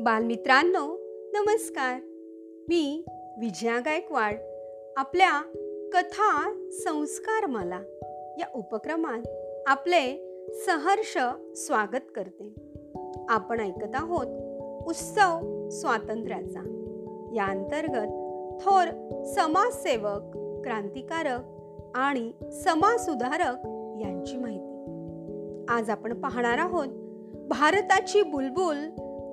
बालमित्रांनो नमस्कार. मी विजया गायकवाड आपल्या कथा संस्कार मला या उपक्रमात आपले सहर्ष स्वागत करते. आपण ऐकत आहोत उत्सव स्वातंत्र्याचा. या अंतर्गत थोर समाजसेवक क्रांतिकारक आणि समाजसुधारक यांची माहिती. आज आपण पाहणार आहोत भारताची बुलबुल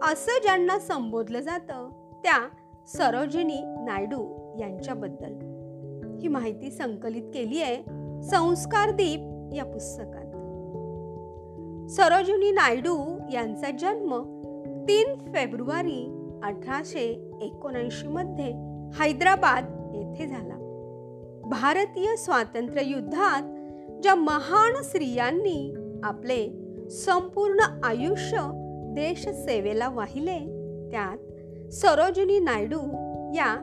असं ज्यांना संबोधलं जातं त्या सरोजिनी नायडू यांच्याबद्दल. ही माहिती संकलित केली आहे संस्कार दीप या पुस्तकात. सरोजिनी नायडू यांचा जन्म तीन फेब्रुवारी अठराशे एकोणऐंशी मध्ये हैदराबाद येथे झाला. भारतीय स्वातंत्र्य युद्धात ज्या महान स्त्रियांनी आपले संपूर्ण आयुष्य देशसेवेला वाहिले त्यात सरोजिनी नायडू या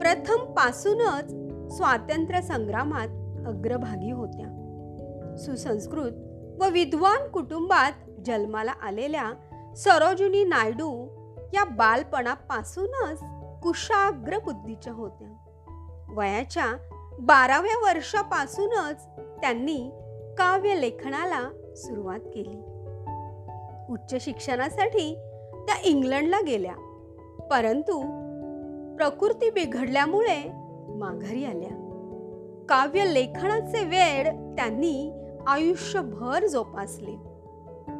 प्रथम पासूनच स्वातंत्र्य संग्रामात अग्रभागी होत्या. सुसंस्कृत व विद्वान कुटुंबात जन्माला आलेल्या सरोजिनी नायडू या बालपणापासूनच कुशाग्र बुद्धीच्या होत्या. वयाच्या बाराव्या वर्षापासूनच त्यांनी काव्य लेखनाला सुरुवात केली. उच्च शिक्षणासाठी त्या इंग्लंडला गेल्या. परंतु प्रकृती बिघडल्यामुळे माघारी आल्या. काव्य लेखनाचे वेळ त्यांनी आयुष्यभर जोपासले.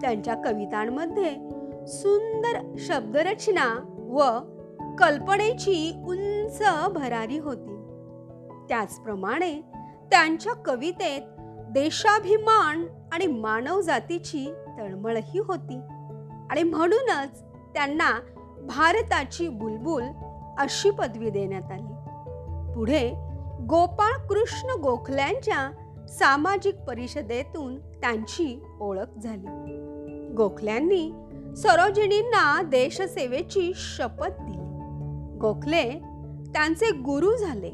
त्यांच्या कवितांमध्ये सुंदर शब्दरचना व कल्पनेची उंच भरारी होती. त्याचप्रमाणे त्यांच्या कवितेत देशाभिमान आणि मानव जातीची तळमळही होती. आणि म्हणूनच त्यांना भारताची बुलबुल अशी पदवी देण्यात आली. पुढे गोपाळ कृष्ण गोखल्यांच्या सामाजिक परिषदेतून त्यांची ओळख झाली. गोखल्यांनी सरोजिनींना देशसेवेची शपथ दिली. गोखले त्यांचे गुरु झाले.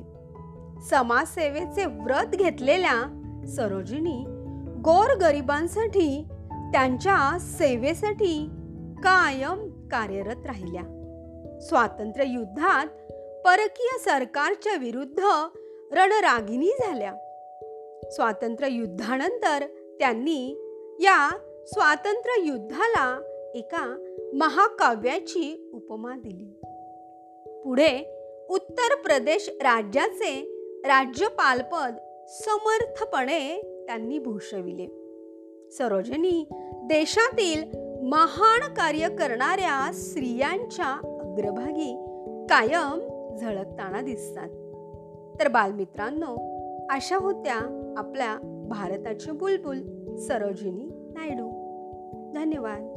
समाजसेवेचे व्रत घेतलेल्या सरोजिनी गोर गरिबांसाठी त्यांच्या सेवेसाठी कायम कार्यरत राहिल्या. स्वातंत्र्य युद्धात परकीय सरकारच्या विरुद्ध रणरागिणी झाल्या. स्वातंत्र्य युद्धानंतर त्यांनी या स्वातंत्र्य युद्धाला एका महाकाव्याची उपमा दिली. पुढे उत्तर प्रदेश राज्याचे राज्यपालपद समर्थपणे त्यांनी भूषविले. सरोजिनी देशातील महान कार्य करणाऱ्या स्त्रियांच्या अग्रभागी कायम झळकताना दिसतात. तर बालमित्रांनो अशा होत्या आपल्या भारताचे बुलबुल सरोजिनी नायडू. धन्यवाद.